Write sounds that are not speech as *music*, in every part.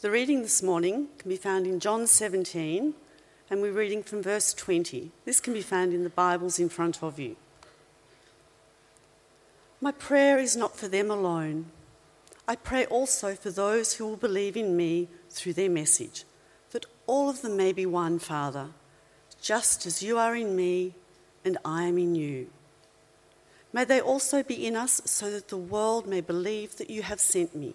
The reading this morning can be found in John 17, and we're reading from verse 20. This can be found in the Bibles in front of you. My prayer is not for them alone. I pray also for those who will believe in me through their message, that all of them may be one, Father, just as you are in me and I am in you. May they also be in us so that the world may believe that you have sent me.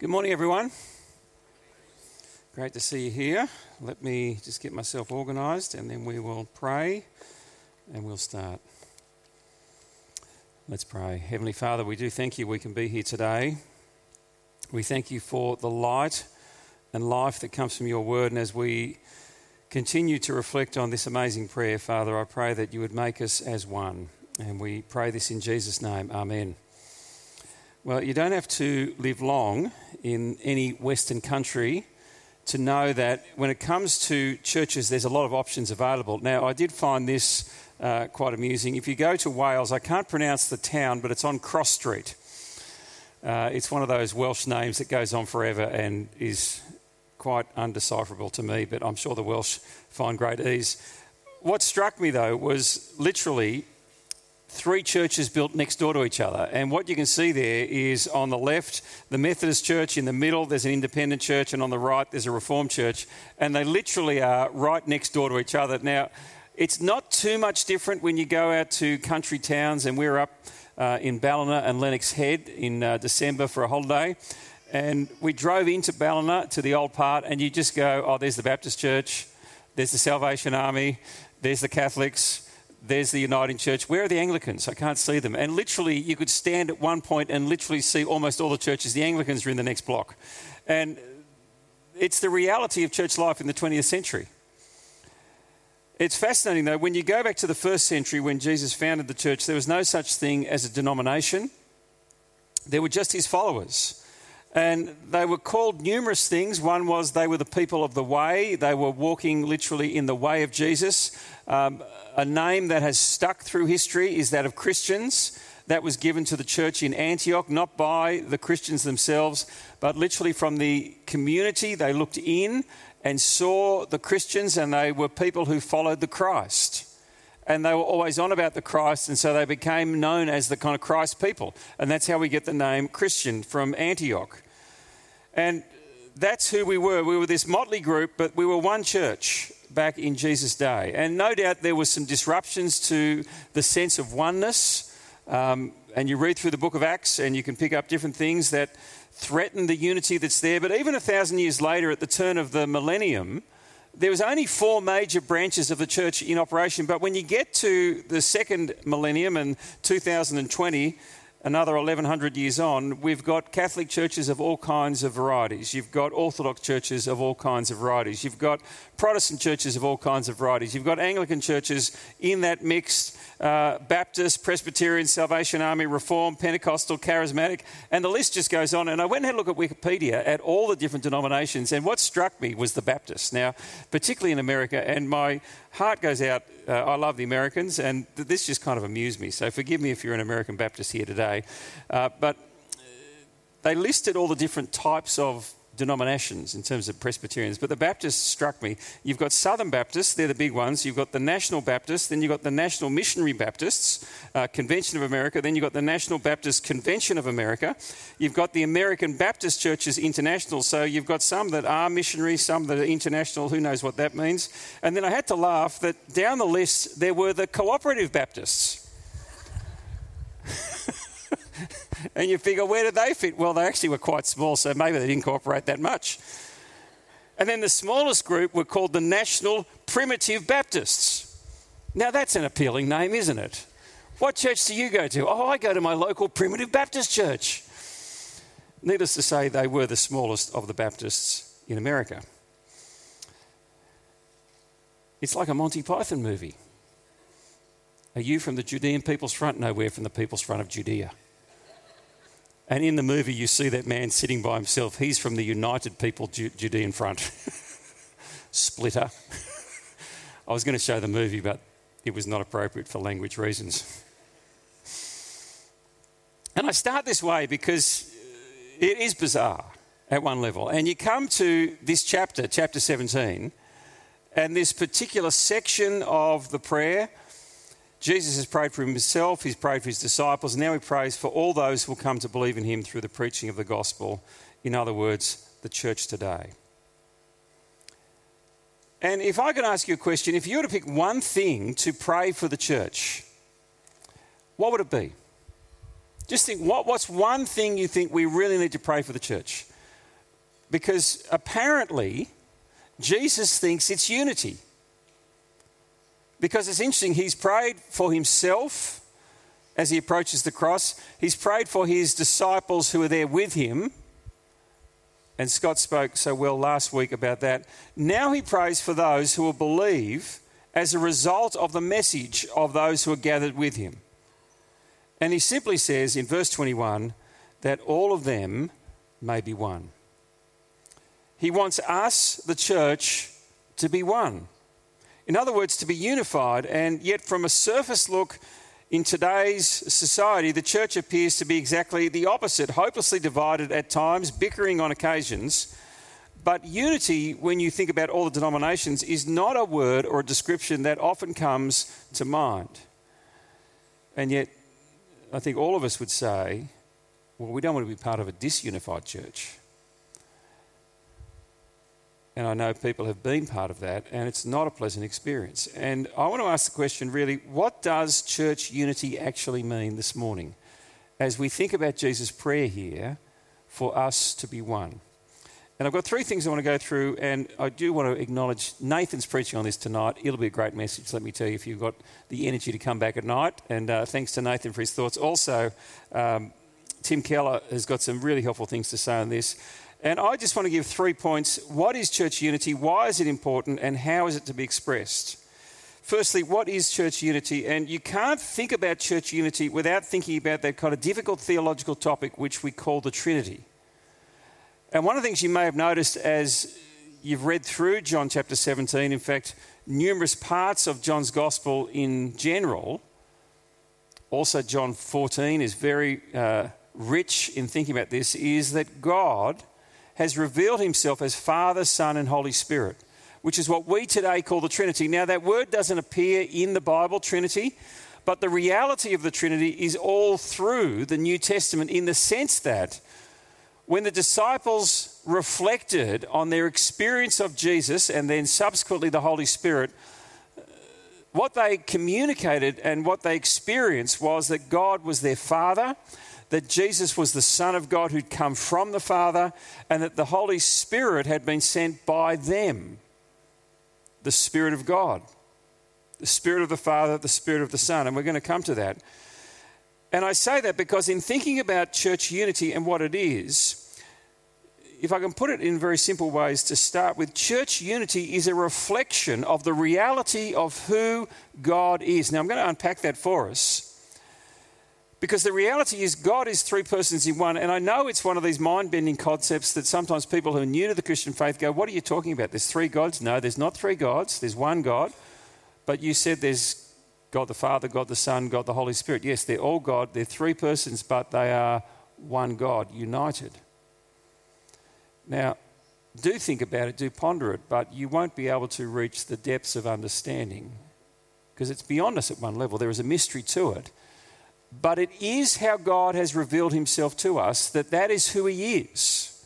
Good morning, everyone. Great to see you here. Let me just get myself organised and then we will pray and we'll start. Let's pray. Heavenly Father, we do thank you we can be here today. We thank you for the light and life that comes from your word. And as we continue to reflect on this amazing prayer, Father, I pray that you would make us as one. And we pray this in Jesus' name. Amen. Well, you don't have to live long in any Western country to know that when it comes to churches, there's a lot of options available. Now, I did find this uh, quite amusing. If you go to Wales, I can't pronounce the town, but it's on Cross Street. Uh, it's one of those Welsh names that goes on forever and is quite undecipherable to me, but I'm sure the Welsh find great ease. What struck me though was literally three churches built next door to each other. And what you can see there is on the left, the Methodist church, in the middle, there's an independent church, and on the right, there's a Reformed church. And they literally are right next door to each other. Now, it's not too much different when you go out to country towns, and we're up uh, in Ballina and Lennox Head in uh, December for a holiday. And we drove into Ballina to the old part, and you just go, oh, there's the Baptist Church, there's the Salvation Army, there's the Catholics, there's the Uniting Church. Where are the Anglicans? I can't see them. And literally, you could stand at one point and literally see almost all the churches. The Anglicans are in the next block. And it's the reality of church life in the 20th century. It's fascinating, though, when you go back to the first century when Jesus founded the church, there was no such thing as a denomination, there were just his followers. And they were called numerous things. One was they were the people of the way, they were walking literally in the way of Jesus. Um, a name that has stuck through history is that of Christians. That was given to the church in Antioch, not by the Christians themselves, but literally from the community. They looked in and saw the Christians, and they were people who followed the Christ. And they were always on about the Christ, and so they became known as the kind of Christ people. And that's how we get the name Christian from Antioch. And that's who we were. We were this motley group, but we were one church back in Jesus' day. And no doubt there was some disruptions to the sense of oneness. Um, and you read through the book of Acts, and you can pick up different things that threaten the unity that's there. But even a thousand years later, at the turn of the millennium, there was only four major branches of the church in operation. But when you get to the second millennium and 2020, another 1100 years on, we've got Catholic churches of all kinds of varieties. You've got Orthodox churches of all kinds of varieties. You've got Protestant churches of all kinds of varieties. You've got Anglican churches in that mix uh, Baptist, Presbyterian, Salvation Army, Reform, Pentecostal, Charismatic, and the list just goes on. And I went and had a look at Wikipedia at all the different denominations, and what struck me was the Baptist. Now, particularly in America, and my heart goes out. Uh, I love the Americans, and this just kind of amused me. So forgive me if you're an American Baptist here today. Uh, but they listed all the different types of denominations in terms of Presbyterians, but the Baptists struck me. You've got Southern Baptists, they're the big ones. You've got the National Baptists, then you've got the National Missionary Baptists, uh, Convention of America, then you've got the National Baptist Convention of America. You've got the American Baptist Churches International, so you've got some that are missionary, some that are international, who knows what that means. And then I had to laugh that down the list there were the Cooperative Baptists. *laughs* and you figure, where did they fit? Well, they actually were quite small, so maybe they didn't cooperate that much. And then the smallest group were called the National Primitive Baptists. Now, that's an appealing name, isn't it? What church do you go to? Oh, I go to my local Primitive Baptist church. Needless to say, they were the smallest of the Baptists in America. It's like a Monty Python movie. Are you from the Judean People's Front? No, we're from the People's Front of Judea. And in the movie, you see that man sitting by himself. He's from the United People Judean Front. *laughs* Splitter. *laughs* I was going to show the movie, but it was not appropriate for language reasons. And I start this way because it is bizarre at one level. And you come to this chapter, chapter 17, and this particular section of the prayer Jesus has prayed for himself, he's prayed for his disciples, and now he prays for all those who will come to believe in him through the preaching of the gospel. In other words, the church today. And if I could ask you a question, if you were to pick one thing to pray for the church, what would it be? Just think, what, what's one thing you think we really need to pray for the church? Because apparently, Jesus thinks it's unity. Because it's interesting, he's prayed for himself as he approaches the cross, he's prayed for his disciples who are there with him. And Scott spoke so well last week about that. Now he prays for those who will believe as a result of the message of those who are gathered with him. And he simply says in verse 21 that all of them may be one. He wants us, the church, to be one. In other words, to be unified, and yet from a surface look, in today's society, the church appears to be exactly the opposite, hopelessly divided at times, bickering on occasions. But unity, when you think about all the denominations, is not a word or a description that often comes to mind. And yet, I think all of us would say, well, we don't want to be part of a disunified church. And I know people have been part of that, and it's not a pleasant experience. And I want to ask the question really what does church unity actually mean this morning as we think about Jesus' prayer here for us to be one? And I've got three things I want to go through, and I do want to acknowledge Nathan's preaching on this tonight. It'll be a great message, let me tell you, if you've got the energy to come back at night. And uh, thanks to Nathan for his thoughts. Also, um, Tim Keller has got some really helpful things to say on this. And I just want to give three points. What is church unity? Why is it important? And how is it to be expressed? Firstly, what is church unity? And you can't think about church unity without thinking about that kind of difficult theological topic which we call the Trinity. And one of the things you may have noticed as you've read through John chapter 17, in fact, numerous parts of John's gospel in general, also John 14 is very uh, rich in thinking about this, is that God has revealed himself as Father, Son, and Holy Spirit, which is what we today call the Trinity. Now, that word doesn't appear in the Bible, Trinity, but the reality of the Trinity is all through the New Testament in the sense that when the disciples reflected on their experience of Jesus and then subsequently the Holy Spirit, what they communicated and what they experienced was that God was their Father that Jesus was the Son of God who'd come from the Father, and that the Holy Spirit had been sent by them the Spirit of God, the Spirit of the Father, the Spirit of the Son. And we're going to come to that. And I say that because in thinking about church unity and what it is, if I can put it in very simple ways to start with, church unity is a reflection of the reality of who God is. Now, I'm going to unpack that for us. Because the reality is, God is three persons in one. And I know it's one of these mind bending concepts that sometimes people who are new to the Christian faith go, What are you talking about? There's three gods? No, there's not three gods. There's one God. But you said there's God the Father, God the Son, God the Holy Spirit. Yes, they're all God. They're three persons, but they are one God, united. Now, do think about it, do ponder it, but you won't be able to reach the depths of understanding because it's beyond us at one level. There is a mystery to it. But it is how God has revealed himself to us that that is who he is.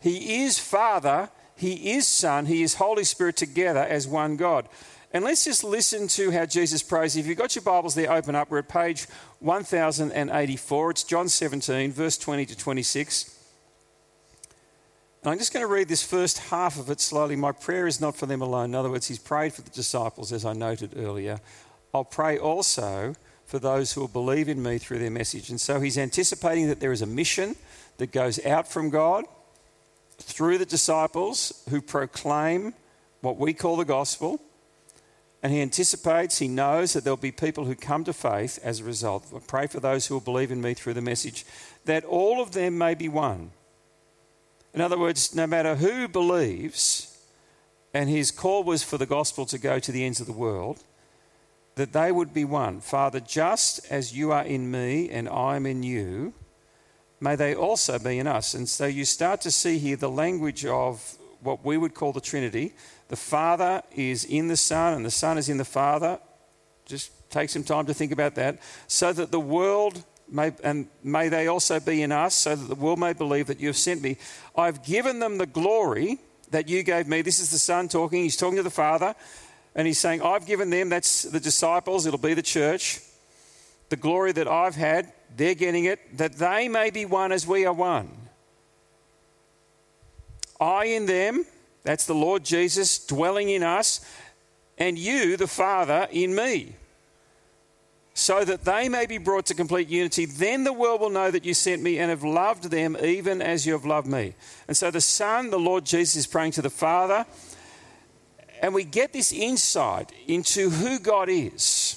He is Father, he is Son, he is Holy Spirit together as one God. And let's just listen to how Jesus prays. If you've got your Bibles there, open up. We're at page 1084. It's John 17, verse 20 to 26. And I'm just going to read this first half of it slowly. My prayer is not for them alone. In other words, he's prayed for the disciples, as I noted earlier. I'll pray also for those who will believe in me through their message. And so he's anticipating that there is a mission that goes out from God through the disciples who proclaim what we call the gospel. And he anticipates, he knows that there'll be people who come to faith as a result. I pray for those who will believe in me through the message, that all of them may be one in other words, no matter who believes, and his call was for the gospel to go to the ends of the world, that they would be one. Father, just as you are in me and I am in you, may they also be in us. And so you start to see here the language of what we would call the Trinity. The Father is in the Son, and the Son is in the Father. Just take some time to think about that. So that the world May, and may they also be in us, so that the world may believe that you have sent me. I've given them the glory that you gave me. This is the Son talking. He's talking to the Father, and he's saying, I've given them, that's the disciples, it'll be the church, the glory that I've had. They're getting it, that they may be one as we are one. I in them, that's the Lord Jesus dwelling in us, and you, the Father, in me so that they may be brought to complete unity. Then the world will know that you sent me and have loved them even as you have loved me. And so the Son, the Lord Jesus, is praying to the Father. And we get this insight into who God is.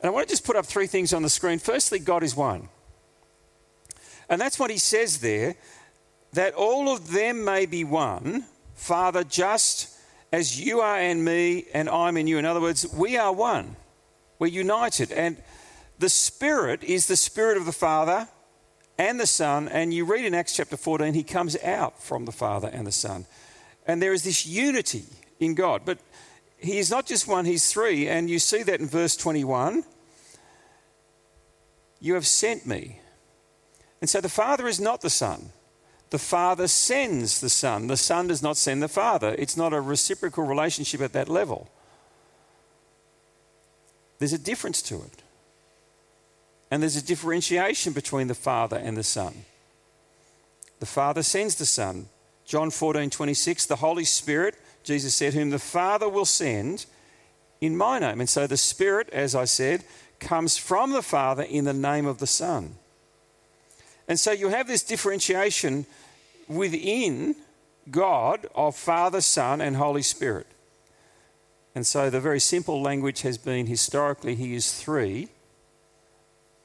And I want to just put up three things on the screen. Firstly, God is one. And that's what he says there that all of them may be one, Father, just as you are in me and I'm in you. In other words, we are one. We're united. And the Spirit is the Spirit of the Father and the Son. And you read in Acts chapter 14, he comes out from the Father and the Son. And there is this unity in God. But he is not just one, he's three. And you see that in verse 21. You have sent me. And so the Father is not the Son. The Father sends the Son. The Son does not send the Father. It's not a reciprocal relationship at that level. There's a difference to it. And there's a differentiation between the Father and the Son. The Father sends the Son. John 14, 26, the Holy Spirit, Jesus said, whom the Father will send in my name. And so the Spirit, as I said, comes from the Father in the name of the Son. And so you have this differentiation within God of Father, Son, and Holy Spirit. And so the very simple language has been historically, he is three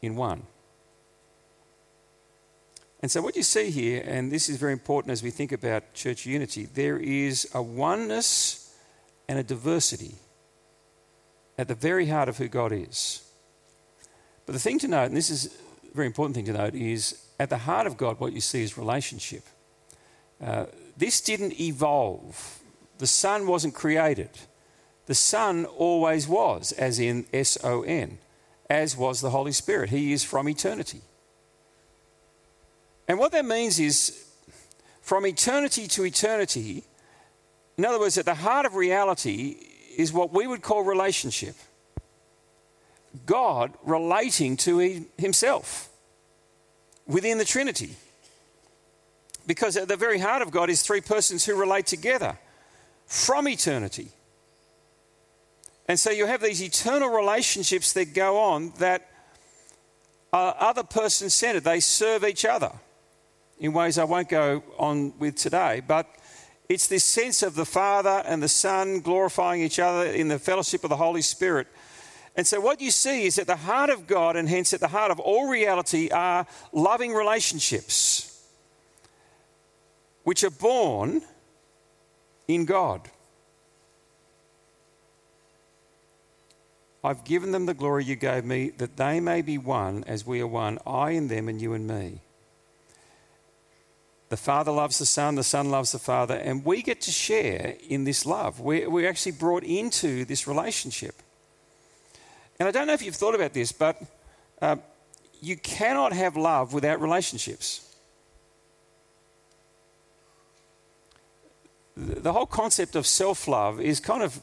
in one. And so, what you see here, and this is very important as we think about church unity, there is a oneness and a diversity at the very heart of who God is. But the thing to note, and this is a very important thing to note, is at the heart of God, what you see is relationship. Uh, this didn't evolve, the Son wasn't created. The Son always was, as in S O N, as was the Holy Spirit. He is from eternity. And what that means is from eternity to eternity, in other words, at the heart of reality is what we would call relationship. God relating to Himself within the Trinity. Because at the very heart of God is three persons who relate together from eternity. And so you have these eternal relationships that go on that are other person centered. They serve each other in ways I won't go on with today. But it's this sense of the Father and the Son glorifying each other in the fellowship of the Holy Spirit. And so, what you see is at the heart of God, and hence at the heart of all reality, are loving relationships which are born in God. I've given them the glory you gave me, that they may be one as we are one, I in them and you and me. The Father loves the Son, the Son loves the Father, and we get to share in this love. We're, we're actually brought into this relationship. And I don't know if you've thought about this, but uh, you cannot have love without relationships. The whole concept of self love is kind of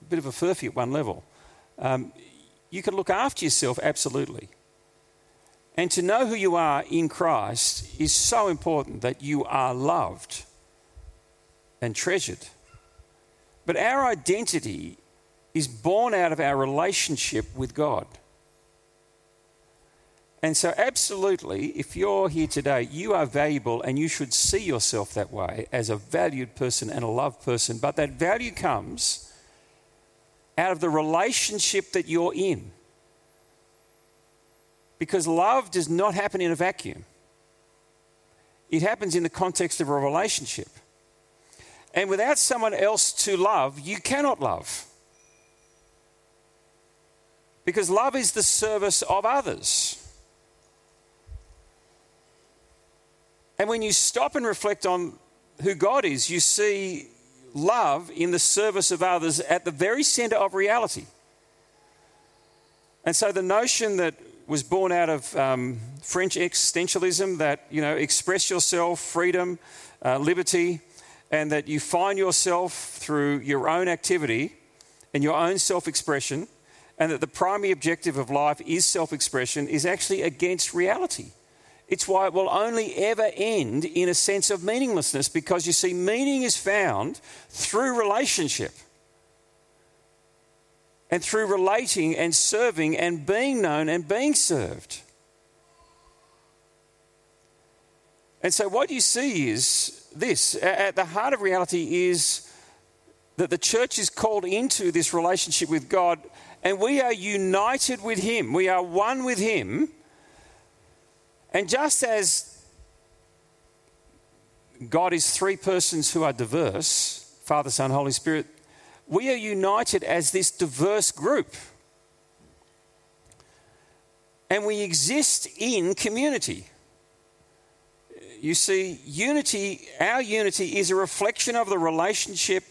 a bit of a furphy at one level. Um, you can look after yourself, absolutely. And to know who you are in Christ is so important that you are loved and treasured. But our identity is born out of our relationship with God. And so, absolutely, if you're here today, you are valuable and you should see yourself that way as a valued person and a loved person. But that value comes out of the relationship that you're in. Because love does not happen in a vacuum, it happens in the context of a relationship. And without someone else to love, you cannot love. Because love is the service of others. And when you stop and reflect on who God is, you see love in the service of others at the very center of reality. And so the notion that was born out of um, French existentialism that, you know, express yourself, freedom, uh, liberty, and that you find yourself through your own activity and your own self expression, and that the primary objective of life is self expression, is actually against reality. It's why it will only ever end in a sense of meaninglessness because you see, meaning is found through relationship and through relating and serving and being known and being served. And so, what you see is this at the heart of reality is that the church is called into this relationship with God, and we are united with Him. We are one with Him. And just as God is three persons who are diverse Father, Son, Holy Spirit we are united as this diverse group. And we exist in community. You see, unity, our unity is a reflection of the relationship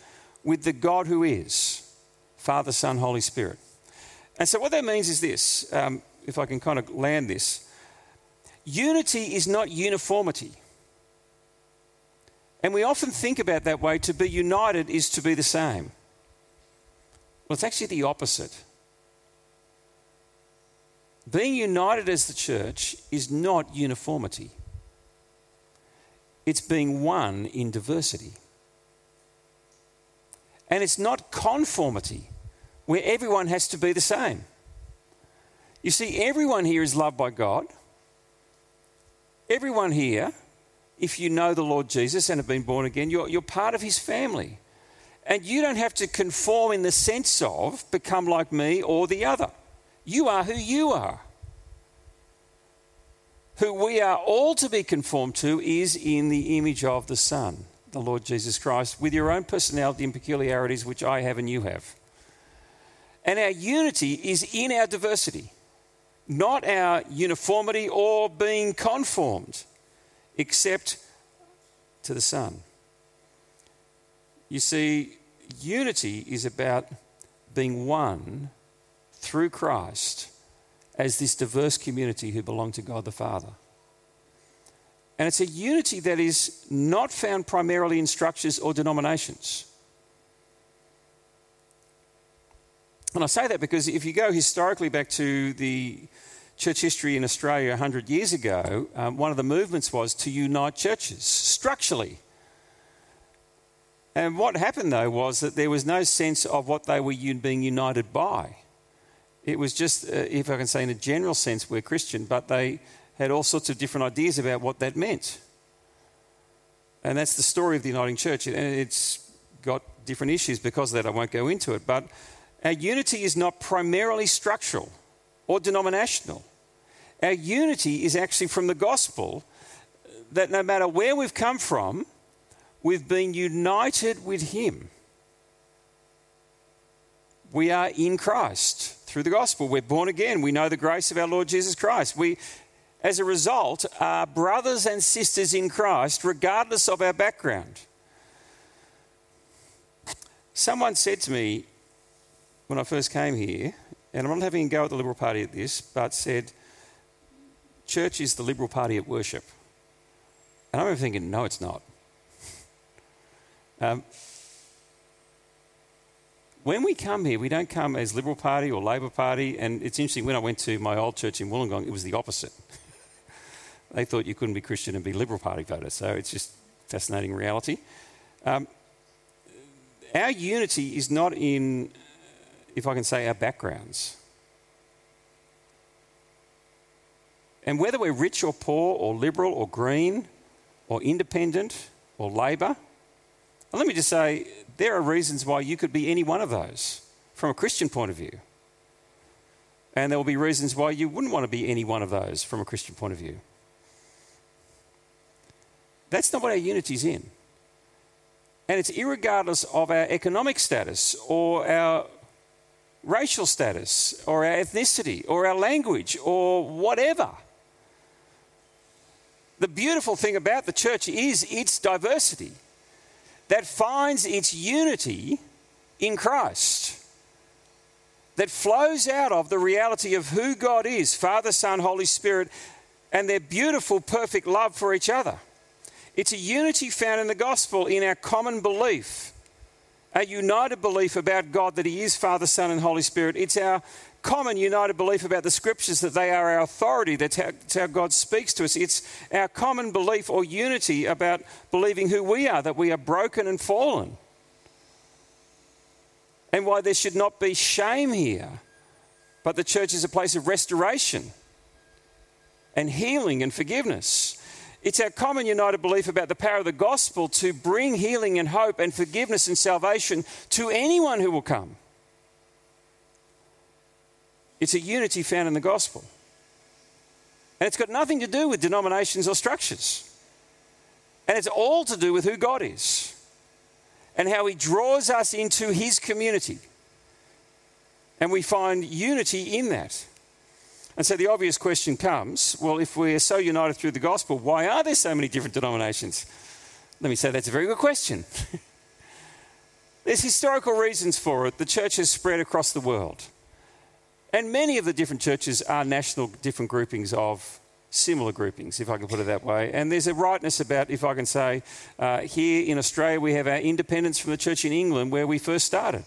with the God who is Father, Son, Holy Spirit. And so, what that means is this um, if I can kind of land this unity is not uniformity. And we often think about that way to be united is to be the same. Well, it's actually the opposite. Being united as the church is not uniformity, it's being one in diversity. And it's not conformity, where everyone has to be the same. You see, everyone here is loved by God. Everyone here, if you know the Lord Jesus and have been born again, you're, you're part of his family. And you don't have to conform in the sense of become like me or the other. You are who you are. Who we are all to be conformed to is in the image of the Son, the Lord Jesus Christ, with your own personality and peculiarities, which I have and you have. And our unity is in our diversity, not our uniformity or being conformed, except to the Son. You see, unity is about being one through Christ as this diverse community who belong to God the Father. And it's a unity that is not found primarily in structures or denominations. And I say that because if you go historically back to the church history in Australia 100 years ago, um, one of the movements was to unite churches structurally. And what happened though was that there was no sense of what they were being united by. It was just, uh, if I can say in a general sense, we're Christian, but they had all sorts of different ideas about what that meant. And that's the story of the Uniting Church. And it's got different issues because of that. I won't go into it. But our unity is not primarily structural or denominational. Our unity is actually from the gospel that no matter where we've come from, We've been united with Him. We are in Christ through the gospel. We're born again. We know the grace of our Lord Jesus Christ. We as a result, are brothers and sisters in Christ, regardless of our background. Someone said to me when I first came here, and I'm not having a go at the Liberal Party at this, but said, Church is the Liberal Party at worship. And I remember thinking, no, it's not. Um, when we come here, we don't come as Liberal Party or Labor Party. And it's interesting, when I went to my old church in Wollongong, it was the opposite. *laughs* they thought you couldn't be Christian and be Liberal Party voter. So it's just fascinating reality. Um, our unity is not in, if I can say, our backgrounds. And whether we're rich or poor, or liberal or green, or independent or Labor, and let me just say, there are reasons why you could be any one of those from a Christian point of view. And there will be reasons why you wouldn't want to be any one of those from a Christian point of view. That's not what our unity is in. And it's regardless of our economic status or our racial status or our ethnicity or our language or whatever. The beautiful thing about the church is its diversity that finds its unity in Christ, that flows out of the reality of who God is Father, Son, Holy Spirit, and their beautiful, perfect love for each other. It's a unity found in the gospel in our common belief, a united belief about God that He is Father, Son, and Holy Spirit. It's our common united belief about the scriptures that they are our authority. That's how, that's how, God speaks to us. It's our common belief or unity about believing who we are, that we are broken and fallen. And why there should not be shame here, but the church is a place of restoration and healing and forgiveness. It's our common united belief about the power of the gospel to bring healing and hope and forgiveness and salvation to anyone who will come. It's a unity found in the gospel. And it's got nothing to do with denominations or structures. And it's all to do with who God is and how He draws us into His community. And we find unity in that. And so the obvious question comes well, if we're so united through the gospel, why are there so many different denominations? Let me say that's a very good question. *laughs* There's historical reasons for it. The church has spread across the world. And many of the different churches are national different groupings of similar groupings, if I can put it that way. And there's a rightness about, if I can say, uh, here in Australia, we have our independence from the church in England where we first started.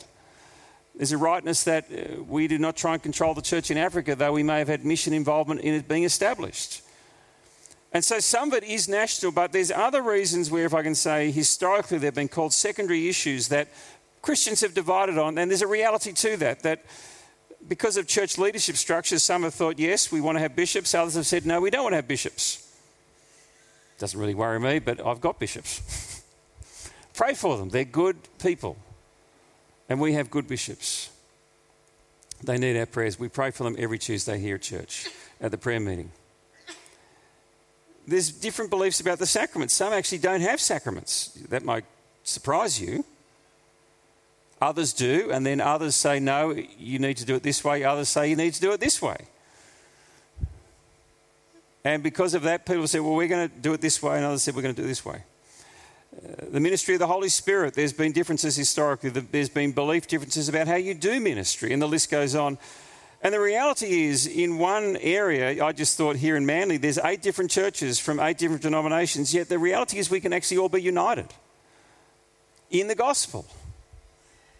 There's a rightness that uh, we do not try and control the church in Africa, though we may have had mission involvement in it being established. And so some of it is national, but there's other reasons where, if I can say, historically they've been called secondary issues that Christians have divided on. And there's a reality to that, that because of church leadership structures, some have thought, yes, we want to have bishops. Others have said, no, we don't want to have bishops. Doesn't really worry me, but I've got bishops. *laughs* Pray for them. They're good people. And we have good bishops. They need our prayers. We pray for them every Tuesday here at church, at the prayer meeting. There's different beliefs about the sacraments. Some actually don't have sacraments. That might surprise you. Others do, and then others say, no, you need to do it this way. Others say, you need to do it this way. And because of that, people say, well, we're going to do it this way, and others said, we're going to do it this way. Uh, the ministry of the Holy Spirit, there's been differences historically. There's been belief differences about how you do ministry, and the list goes on. And the reality is, in one area, I just thought here in Manly, there's eight different churches from eight different denominations, yet the reality is we can actually all be united in the gospel.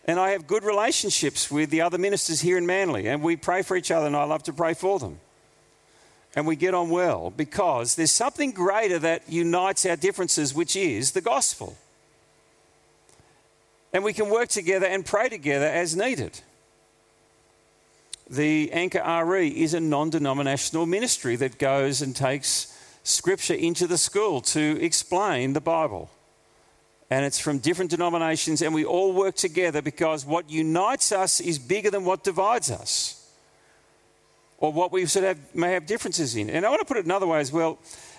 And I have good relationships with the other ministers here in Manly, and we pray for each other, and I love to pray for them. And we get on well because there's something greater that unites our differences, which is the gospel. And we can work together and pray together as needed. The Anchor RE is a non denominational ministry that goes and takes scripture into the school to explain the Bible and it's from different denominations, and we all work together because what unites us is bigger than what divides us or what we sort of have may have differences in. And I want to put it another way as well.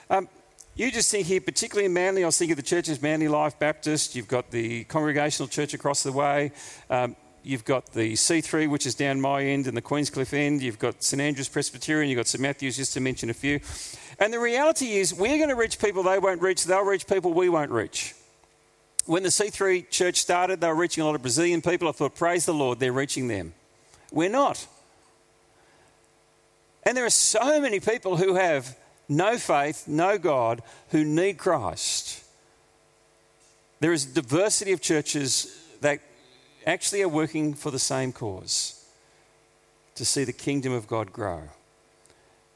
Um, you just think here, particularly in Manly, I was thinking of the churches, Manly Life Baptist, you've got the Congregational Church across the way. Um, you've got the C3, which is down my end, and the Queenscliff end. You've got St Andrew's Presbyterian. You've got St Matthew's, just to mention a few. And the reality is, we're going to reach people they won't reach. They'll reach people we won't reach. When the C3 church started, they were reaching a lot of Brazilian people. I thought, praise the Lord, they're reaching them. We're not. And there are so many people who have no faith, no God, who need Christ. There is a diversity of churches that actually are working for the same cause to see the kingdom of God grow.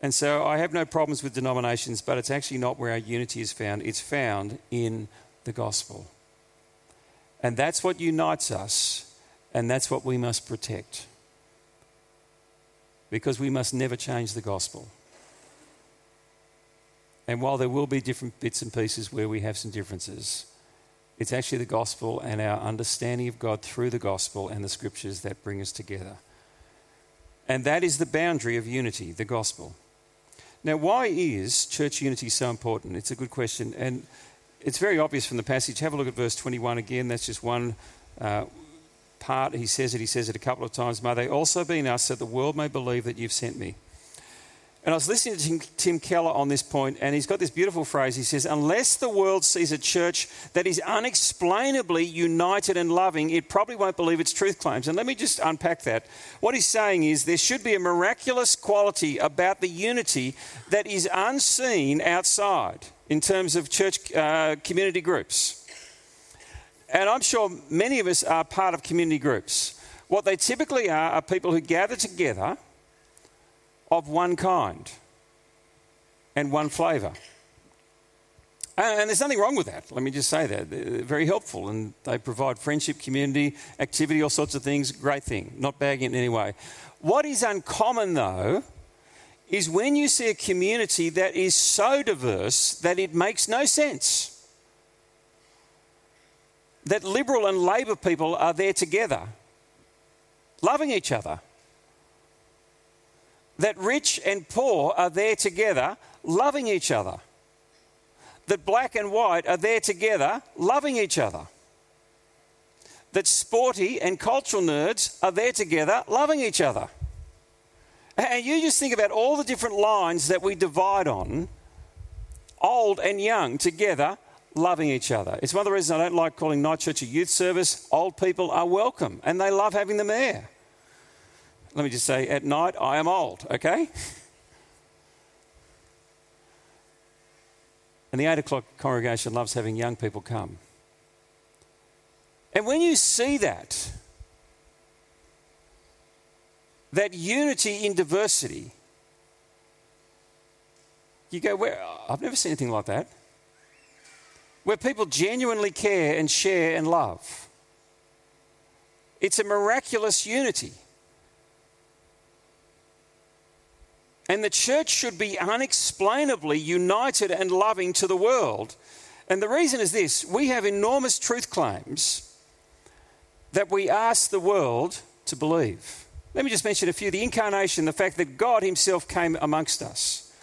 And so I have no problems with denominations, but it's actually not where our unity is found. It's found in the gospel. And that's what unites us, and that's what we must protect. Because we must never change the gospel. And while there will be different bits and pieces where we have some differences, it's actually the gospel and our understanding of God through the gospel and the scriptures that bring us together. And that is the boundary of unity, the gospel. Now, why is church unity so important? It's a good question. And it's very obvious from the passage. Have a look at verse 21 again. That's just one uh, part. He says it, he says it a couple of times. May they also be in us that the world may believe that you've sent me. And I was listening to Tim Keller on this point, and he's got this beautiful phrase. He says, Unless the world sees a church that is unexplainably united and loving, it probably won't believe its truth claims. And let me just unpack that. What he's saying is there should be a miraculous quality about the unity that is unseen outside in terms of church uh, community groups. And I'm sure many of us are part of community groups. What they typically are are people who gather together of one kind and one flavour. And there's nothing wrong with that. Let me just say that. They're very helpful and they provide friendship, community, activity, all sorts of things. Great thing. Not bagging in any way. What is uncommon though is when you see a community that is so diverse that it makes no sense. That Liberal and Labor people are there together, loving each other that rich and poor are there together, loving each other. That black and white are there together, loving each other. That sporty and cultural nerds are there together, loving each other. And you just think about all the different lines that we divide on, old and young together, loving each other. It's one of the reasons I don't like calling Night Church a youth service. Old people are welcome and they love having them there let me just say, at night, I am old, okay? *laughs* And the 8 o'clock congregation loves having young people come. And when you see that, that unity in diversity, you go, well, I've never seen anything like that. Where people genuinely care and share and love. It's a miraculous unity. And the church should be unexplainably united and loving to the world. And the reason is this we have enormous truth claims that we ask the world to believe. Let me just mention a few. The incarnation, the fact that God Himself came amongst us.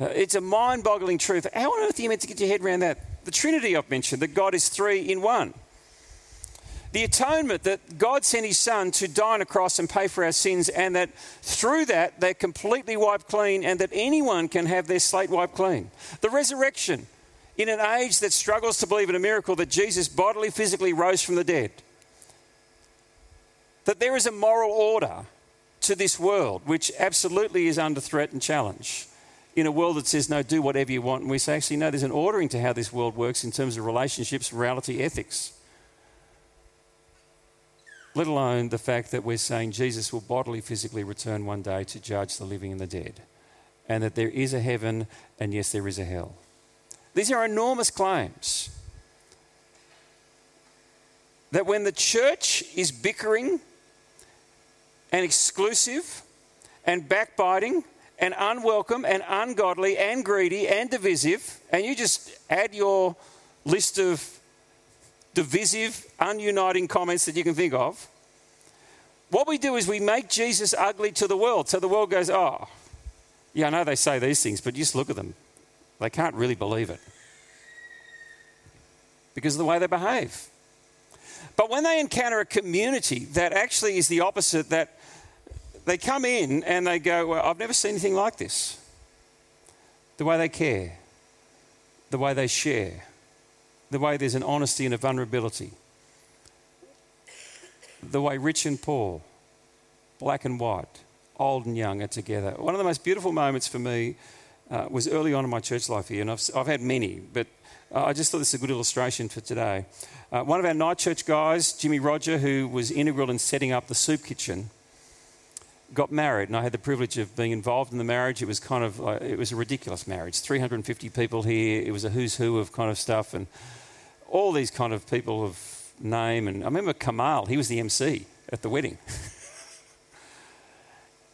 Uh, it's a mind boggling truth. How on earth are you meant to get your head around that? The Trinity I've mentioned, that God is three in one. The atonement that God sent his son to die on a cross and pay for our sins, and that through that they're completely wiped clean, and that anyone can have their slate wiped clean. The resurrection, in an age that struggles to believe in a miracle that Jesus bodily, physically rose from the dead. That there is a moral order to this world which absolutely is under threat and challenge. In a world that says, no, do whatever you want. And we say, actually, no, there's an ordering to how this world works in terms of relationships, morality, ethics let alone the fact that we're saying Jesus will bodily, physically return one day to judge the living and the dead, and that there is a heaven, and yes, there is a hell. These are enormous claims. That when the church is bickering and exclusive and backbiting and unwelcome and ungodly and greedy and divisive, and you just add your list of divisive, ununiting comments that you can think of. What we do is we make Jesus ugly to the world. So the world goes, oh, yeah, I know they say these things, but just look at them. They can't really believe it because of the way they behave. But when they encounter a community that actually is the opposite, that they come in and they go, well, I've never seen anything like this. The way they care, the way they share, the way there's an honesty and a vulnerability, the way rich and poor, black and white, old and young are together. One of the most beautiful moments for me uh, was early on in my church life here, and I've, I've had many, but uh, I just thought this is a good illustration for today. Uh, one of our night church guys, Jimmy Roger, who was integral in setting up the soup kitchen, got married, and I had the privilege of being involved in the marriage. It was kind of uh, it was a ridiculous marriage. 350 people here. It was a who's who of kind of stuff, and all these kind of people of name. And I remember Kamal. He was the MC at the wedding. *laughs*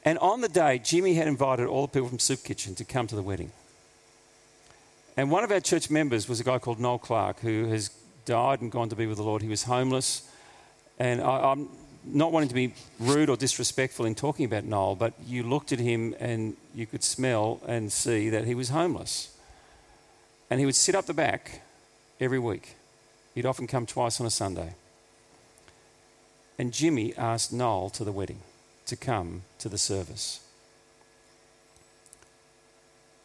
and on the day, Jimmy had invited all the people from Soup Kitchen to come to the wedding. And one of our church members was a guy called Noel Clark, who has died and gone to be with the Lord. He was homeless. And I, am not wanting to be rude or disrespectful in talking about Noel, but you looked at him and you could smell and see that he was homeless. And he would sit up the back every week. He'd often come twice on a Sunday. And Jimmy asked Noel to the wedding to come to the service.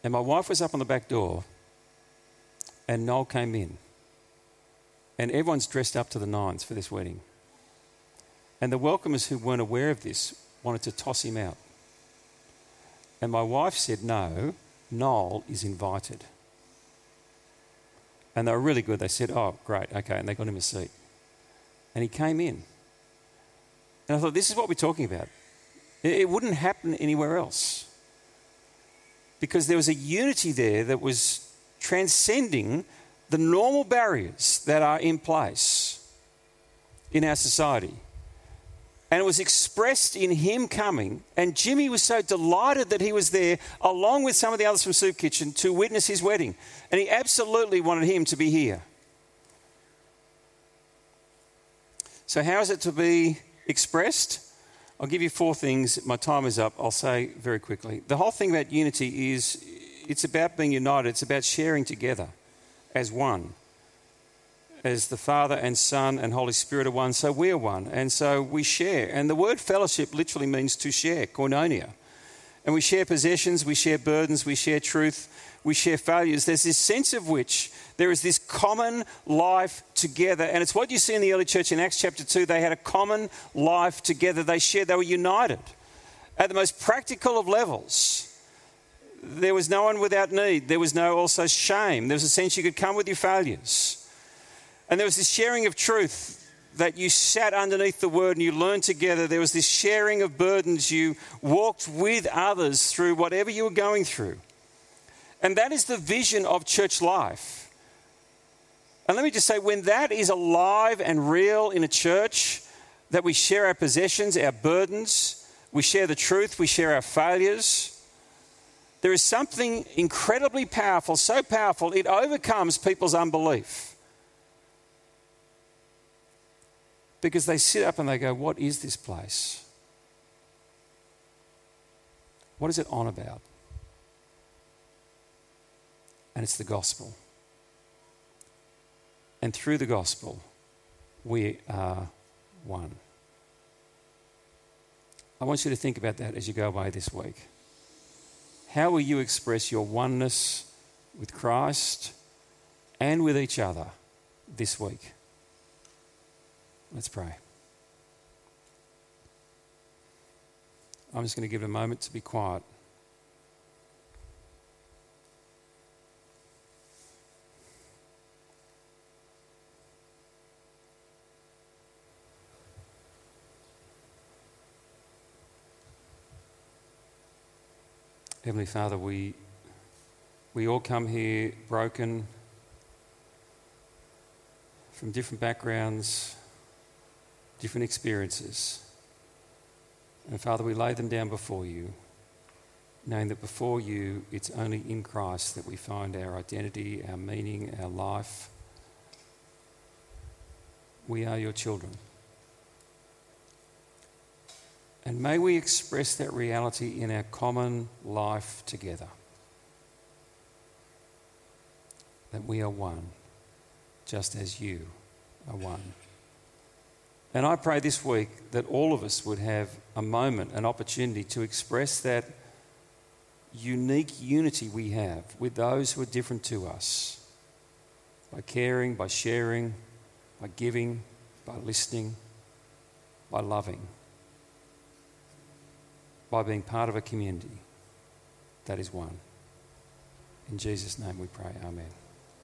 And my wife was up on the back door and Noel came in. And everyone's dressed up to the nines for this wedding. And the welcomers who weren't aware of this wanted to toss him out. And my wife said, No, Noel is invited. And they were really good. They said, Oh, great, okay. And they got him a seat. And he came in. And I thought, This is what we're talking about. It wouldn't happen anywhere else. Because there was a unity there that was transcending the normal barriers that are in place in our society. And it was expressed in him coming. And Jimmy was so delighted that he was there, along with some of the others from Soup Kitchen, to witness his wedding. And he absolutely wanted him to be here. So, how is it to be expressed? I'll give you four things. My time is up. I'll say very quickly. The whole thing about unity is it's about being united, it's about sharing together as one. As the Father and Son and Holy Spirit are one, so we are one. And so we share. And the word fellowship literally means to share, koinonia. And we share possessions, we share burdens, we share truth, we share failures. There's this sense of which there is this common life together. And it's what you see in the early church in Acts chapter 2. They had a common life together. They shared, they were united at the most practical of levels there was no one without need. There was no also shame. There was a sense you could come with your failures. And there was this sharing of truth that you sat underneath the word and you learned together. There was this sharing of burdens. You walked with others through whatever you were going through. And that is the vision of church life. And let me just say, when that is alive and real in a church, that we share our possessions, our burdens, we share the truth, we share our failures there is something incredibly powerful, so powerful, it overcomes people's unbelief. Because they sit up and they go, What is this place? What is it on about? And it's the gospel. And through the gospel, we are one. I want you to think about that as you go away this week. How will you express your oneness with Christ and with each other this week? Let's pray. I'm just going to give it a moment to be quiet. Heavenly Father, we, we all come here broken from different backgrounds, different experiences. And Father, we lay them down before you, knowing that before you, it's only in Christ that we find our identity, our meaning, our life. We are your children. And may we express that reality in our common life together. That we are one, just as you are one. And I pray this week that all of us would have a moment, an opportunity to express that unique unity we have with those who are different to us by caring, by sharing, by giving, by listening, by loving, by being part of a community that is one. In Jesus' name we pray. Amen.